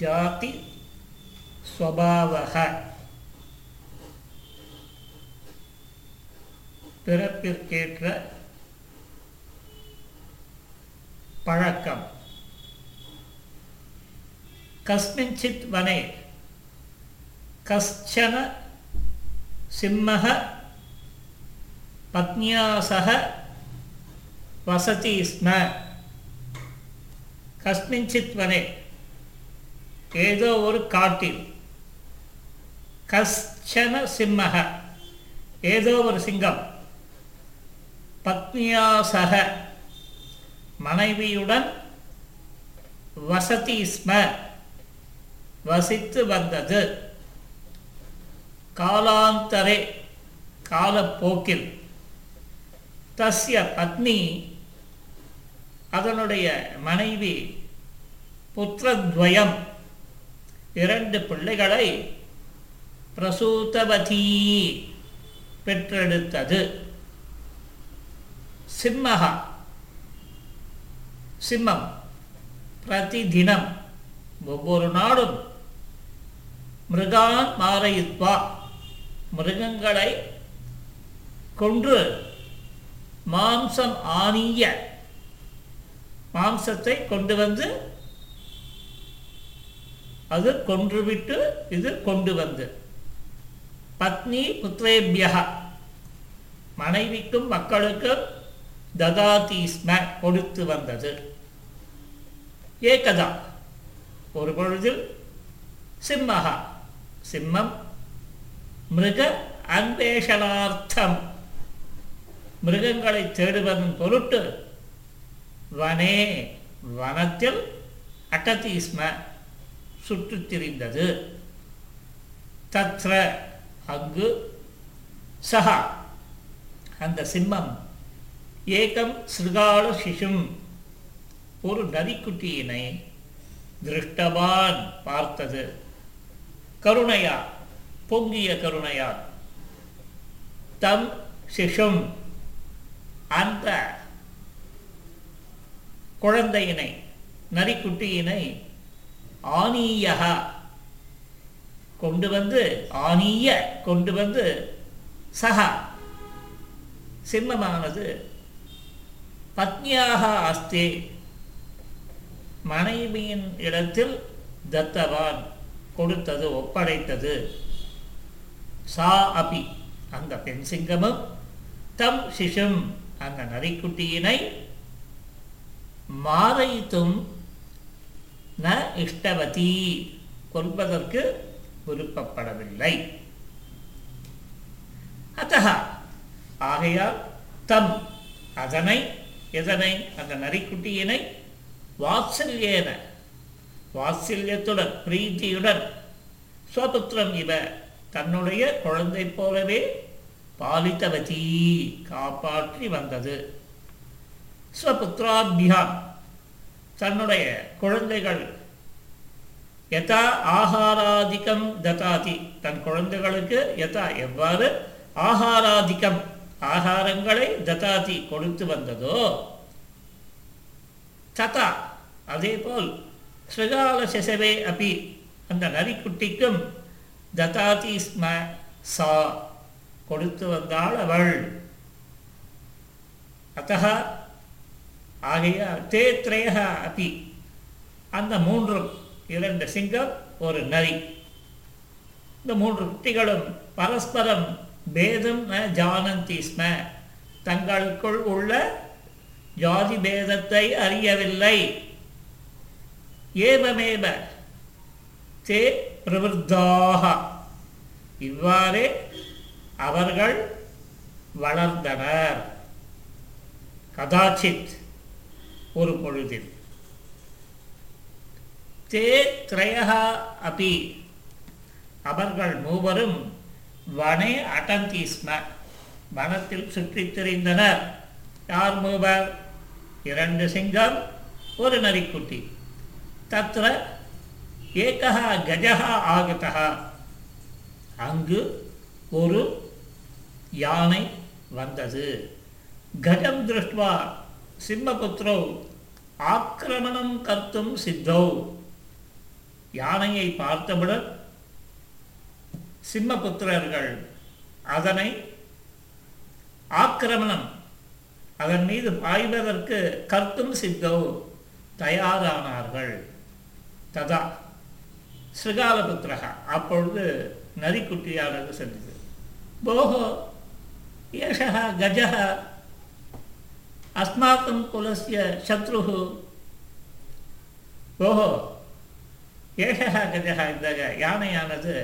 ஜாதி ஸ்வபாவக பிறப்பிற்கேற்ற பழக்கம் கஸ்மிஞ்சித் வனே கஷ்சன சிம்மः பத்னியா சக வசதி ஸ்ம கஸ்மிஞ்சித் வனே ஏதோ ஒரு காட்டில். கஷ்சன சிம்மக ஏதோ ஒரு சிங்கம். பத்னியா சக மனைவியுடன் வசதி ஸ்ம. வசித்து வந்தது. காலாந்தரே. காலப்போக்கில். தஸ்ய பத்னி. அதனுடைய மனைவி புத்திரத்வயம். இரண்டு பிள்ளைகளை பிரசூத்தவதி பெற்றெடுத்தது. சிம்மகா சிம்மம் பிரதிதினம் ஒவ்வொரு நாளும் மிருகான் மாரயித்வா மிருகங்களை கொன்று மாம்சம் ஆனிய மாம்சத்தை கொண்டு வந்து அது கொன்றுவிட்டு இது கொண்டு வந்து. பத்னி புத்திரேபியா. மனைவிக்கும் மக்களுக்கும் ததாதி ஸ்ம கொடுத்து வந்தது. ஏகதா. ஒரு பொழுதில் சிம்மஹா. சிம்மம் மிருக அன்வேஷனார்த்தம் மிருகங்களை தேடுவதன் பொருட்டு வனே வனத்தில் அகதீஸ்ம சுற்றித் திரிந்தது தத்ர அங்கு சஹா. அந்த சிம்மம் ஏகம் சிறுகால சிசும் ஒரு நரிக்குட்டியினை திருஷ்டவான் பார்த்தது. கருணையா பொங்கிய கருணையா தம் சிசும் அந்த குழந்தையினை நரிக்குட்டியினை ஆனீயகா. கொண்டு வந்து ஆனீய கொண்டு வந்து சஹா. சிம்மமானது பத்னியாக அஸ்தி மனைவியின் இடத்தில் தத்தவான் கொடுத்தது ஒப்படைத்தது. சா அபி. அந்த பெண் சிங்கமும் தம் சிஷும் அந்த நரிக்குட்டியினை மாரைத்தும் ந இஷ்டவதி கொல்வதற்கு விருப்பப்படவில்லை. அத்தக ஆகையால் தம் அதனை எதனை அந்த நரிக்குட்டியினை வாத்சல்யேன வாத்சல்யத்துடன் பிரீத்தியுடன் ஸ்வபுத்திரம் இவ தன்னுடைய குழந்தை போலவே பாலித்தவதி காப்பாற்றி வந்தது. ஸ்வபுத்திராபியாம் தன்னுடைய குழந்தைகள் எதா ஆகாராதிக்கம் ததாதி. தன் குழந்தைகளுக்கு யதா எவ்வாறு ஆகாராதிக்கம் ஆகாரங்களை ததாதி கொடுத்து வந்ததோ ததா அதேபோல் ஸ்ரகால சிசவே அப்பி அந்த நரிக்குட்டிக்கும் ததாதி ஸ்ம சா கொடுத்து வந்தாள் அவள். அத்த ஆகையால் தே திரையக அப்பி அந்த மூன்றும் இரண்டு சிங்கம் ஒரு நரி இந்த மூன்று குட்டிகளும் பரஸ்பரம் பேதம் ந ஜானந்தி ஸ்ம. தங்களுக்குள் உள்ள ஜாதி பேதத்தை அறியவில்லை. ஏவமேவ தே பிரவருத்தாக இவ்வாறே அவர்கள் வளர்ந்தனர். கதாச்சித் ஒரு பொழுதில் தே திரயா அப்பி அவர்கள் மூவரும் வனே அடந்தி ஸ்ம வனத்தில் சுற்றித் திரிந்தனர். யார் மூவர்? இரண்டு சிங்கம் ஒரு நரிக்குட்டி. தத்திர ஏகா கஜகா ஆகதா அங்கு ஒரு யானை வந்தது. கஜம் திருஷ்டுவா சிம்மபுத்திரோ ஆக்கிரமணம் கர்த்தும் சித்தௌ. யானையை பார்த்தவுடன் சிம்மபுத்திரர்கள் அதனை ஆக்கிரமணம் அதன் மீது பாய்வதற்கு கர்த்தும் சித்தோ தயாரானார்கள். ததா. ஸ்ரீகாலபுத்திரகா அப்பொழுது நரிக்குட்டியானது சென்றது. போகோ ஏஷः கஜः அஸ்மாக்கம் குலஸ்ய சத்ருः ஓஹோ ஏஷः கஜः இந்த யானையானது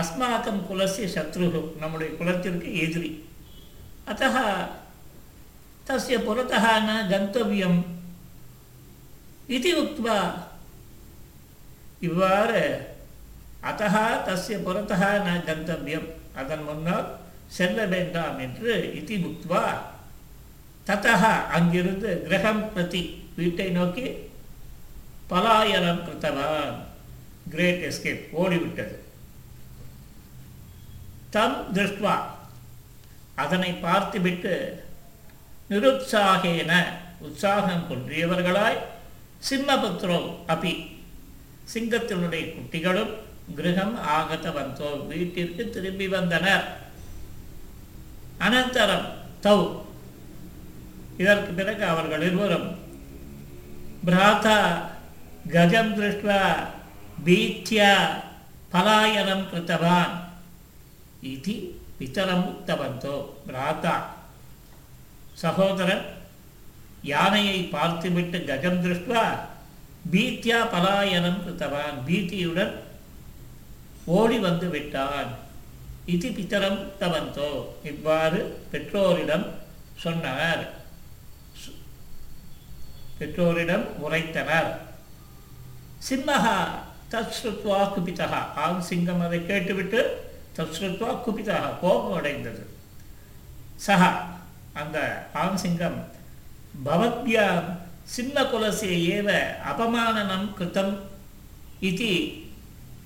அஸ்மாக்கம் குலஸ்ய சத்ருः நம்முடைய குலத்திற்கு எதிரி अतः तस्य पुरतः न गन्तव्यम् इति उक्त्वा இவ்வாறு அத்தः தஸ்ய புறத்தः ந கந்தவியம் அதன் முன்னால் செல்ல வேண்டாம் என்று இதி முக்துவா ததா அங்கிருந்து கிரகம் பிரதி வீட்டை நோக்கி பலாயனம் கிருத்தவான். Great escape ஓடிவிட்டது. தம் திருஷ்டுவா அதனை பார்த்துவிட்டு நிருத்சாகேன உற்சாகம் கொன்றியவர்களாய் சிம்மபுத்திரோ அபி சிங்கத்தினுடைய குட்டிகளும் கிரகம் ஆகத்தவந்தோ வீட்டிற்கு திரும்பி வந்தனர். அனந்தரம் தௌ இதற்கு பிறகு அவர்கள் இருவரும் பிராதா கஜம் திருஷ்டுவா பீத்யா பலாயனம் கிருத்தவான் இது பித்தரம் உக்தவந்தோ பிராதா சகோதரன் யானையை பார்த்துவிட்டு கஜம் திருஷ்டுவா பீத்தியா பலாயனம் கிருத்தவான். பீத்தியுடன் ஓடி வந்து விட்டான். இது பித்தரம் உக்தவந்தோ இவ்வாறு பெற்றோரிடம் சொன்னார். பெற்றோரிடம் உரைத்தனர். சிம்மஹா தஸ்ருத்வா குபிதகா ஆண் சிங்கம் அதை கேட்டுவிட்டு தஸ்ருத்வா குபிதகா கோபம் அடைந்தது. சஹா அந்த ஆண் சிங்கம் பவத்யாம் சிம்மகுலசிய ஏவ அபமானனம் கிருத்தம் இது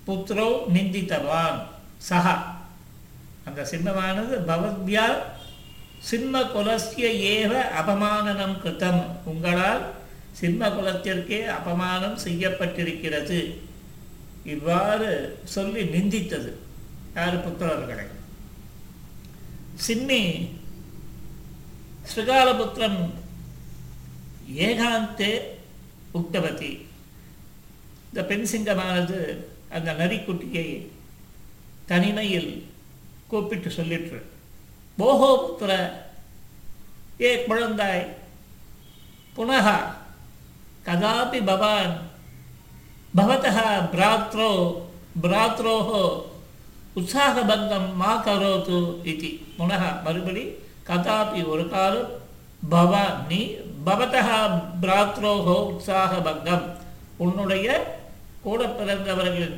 புத்திரோ நிந்தித்தவான். சஹா அந்த சிம்மமானது பவத்யா சிம்ம குலசிய ஏவ அபமானனம் கிருத்தம். உங்களால் சிம்ம குலத்திற்கே அபமானம் செய்யப்பட்டிருக்கிறது. இவ்வாறு சொல்லி நிந்தித்தது. யார் புத்திரர்களை? சின்னி ஸ்ரீகாலபுத்திரம் ஏகாந்தே உக்தவதி. இந்த பெண் சிங்கமானது அந்த நரிக்குட்டியை தனிமையில் கூப்பிட்டு சொல்லிற்று போகோ புத்திர ஏ குழந்தாய் புனகா கதாபி பவான் भवतः भ्रात्रो भ्रात्रोः உற்சாகபங்கம் மா கரோத்து இதி புனः மறுபடி கதாபி ஒரு காலம் பவான் நீ பவதः பிராத்ரோஹோ உற்சாகபங்கம் உன்னுடைய கூட பிறந்தவர்களின்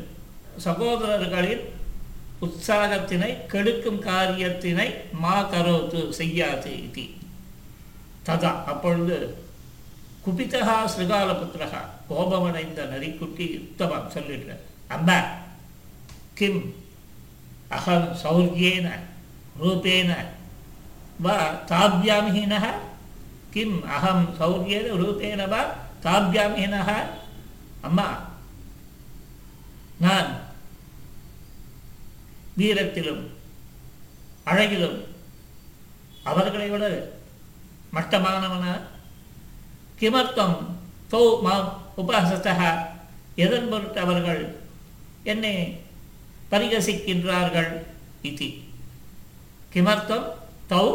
சகோதரர்களின் உற்சாகத்தினை கெடுக்கும் காரியத்தினை மா கரோத்து செய்யாது இது ததா அப்பொழுது குபிதா ஸ்ரீகாலபுத்திரா கோபமடைந்த நரிக்குட்டி யுத்தமான் சொல்லிடுற அம்பா கிம் அகம் சௌர்யேன ரூபேன வா தாபியாமிஹீனः கிம் அகம் சௌர்யேன ரூபேன வா தாபியாமிஹீனः அம்மா நான் வீரத்திலும் அழகிலும் அவர்களை விட மட்டமானவனா கிமர்த்தம் தௌ மாம் உபாசத்தா எதன் பொருட்டு அவர்கள் என்னை பரிகசிக்கின்றார்கள் இது. கிமர்த்தம் தௌ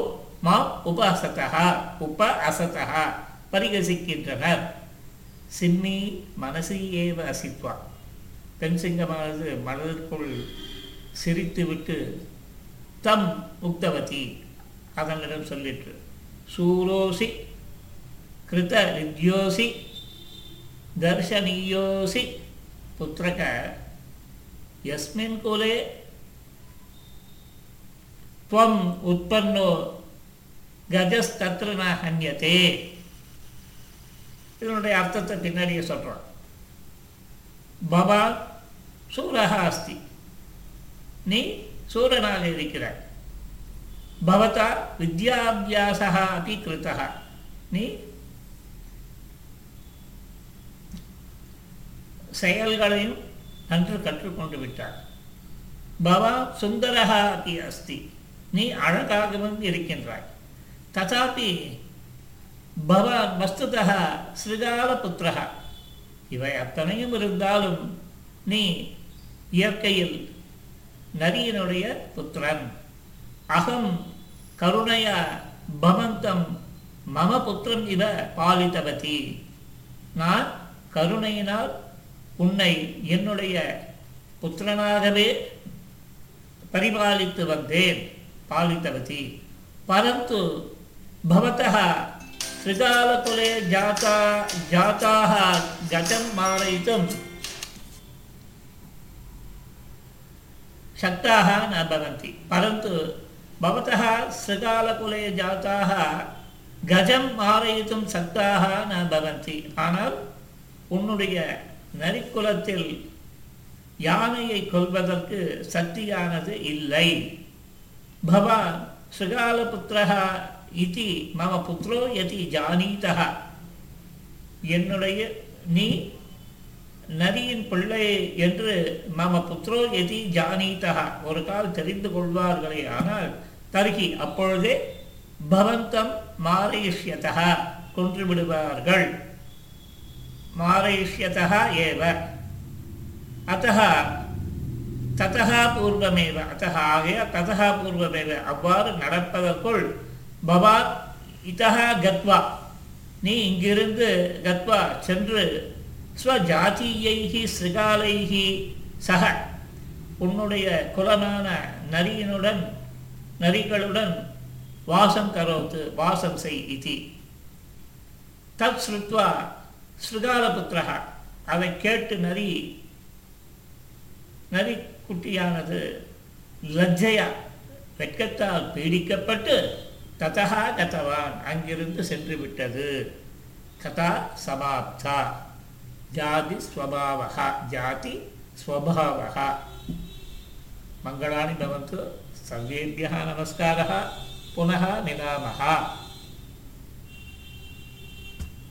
மாம் உபாசத்தகா உப அசத்தா பரிகசிக்கின்றனர். சிம்மி மனசி ஏவ அசித்வா. பெண் சிங்கமானது மனதிற்குள் சிரித்துவிட்டு தம் முக்தவதி அதனிடம் சொல்லிற்று சூரோசி கிருத வித்யோசி தர்ஷனீயோசி புத்திரக யஸ்மின் குலே त्वम् உற்பன்னோ கஜஸ்தத்ர ந ஹன்யதே இதனுடைய அர்த்தத்தை பின்னாடியே சொல்கிறான் பவான் சூரக அஸ்தி நீ சூரனாக இருக்கிறாய் பவதா வித்யாபியாசா அப்படி கிருத்தா நீ செயல்களையும் நன்று கற்றுக்கொண்டு விட்டார். பவா சுந்தரஹா அப்படி அஸ்தி. நீ அழகாகவும் இருக்கின்றாய். ததாபி பவான் வஸ்துதः சிருகாலபுத்திரः இவை அத்தனையும் இருந்தாலும் நீ இயற்கையில் நரியினுடைய புத்திரன். அகம் கருணையா பவந்தம் மம புத்திரம் இவ பாலித்தவதி நான் கருணையினால் உன்னை என்னுடைய புத்திரனாகவே பரிபாலித்து வந்தேன் பாலித்தவதி பரந்து भवतः त्रिकालकुले जाता जाताः गतं मारयितुं शक्ताः न भवन्ति परन्तु भवतः श्रृगालकुले जाताः கஜம் மாரயித்தும் சக்தாக ந பவந்தி ஆனால் உன்னுடைய நரிக்குலத்தில் யானையை கொல்வதற்கு சக்தியானது இல்லை. பவான் சுகாலபுத்திரः இதி மம புத்திரோ யதி ஜானீதா என்னுடைய நீ நரியின் பிள்ளை என்று மம புத்திரோ எதி ஜானீதா ஒரு கால் தெரிந்து கொள்வார்களே ஆனால் தருகி அப்பொழுதே பவந்தம் மாரயிஷ்யதா கொன்று விடுவார்கள். மாரயிஷ்யதா ஏவ. அத்தः ததா பூர்வமேவ அத்தः ஆகைய ததா பூர்வமேவ. அவ்வாறு நடப்பதற்குள் பவான் இதா கத்வா. நீ இங்கிருந்து கத்வா சென்று ஸ்வஜாத்தீயைகி ஸ்ரிகாலைகி சக உன்னுடைய குலமான நரியினுடன் நரிகளுடன் வாசம் கரோத்து வாசம் செய் இதி. தத் ஸ்ருத்வா ஸ்ருகாலபுத்திரா அதை கேட்டு நரி நரி குட்டியானது லஜ்ஜையா வெட்கத்தால் பீடிக்கப்பட்டு ததா கதவான் அங்கிருந்து சென்று விட்டது கதா சமாப்தா ஜாதி ஸ்வபாவா ஜாதி ஸ்வபாவா மங்களானி பவந்து சர்வேபியः நமஸ்காரः पुनः मिलामः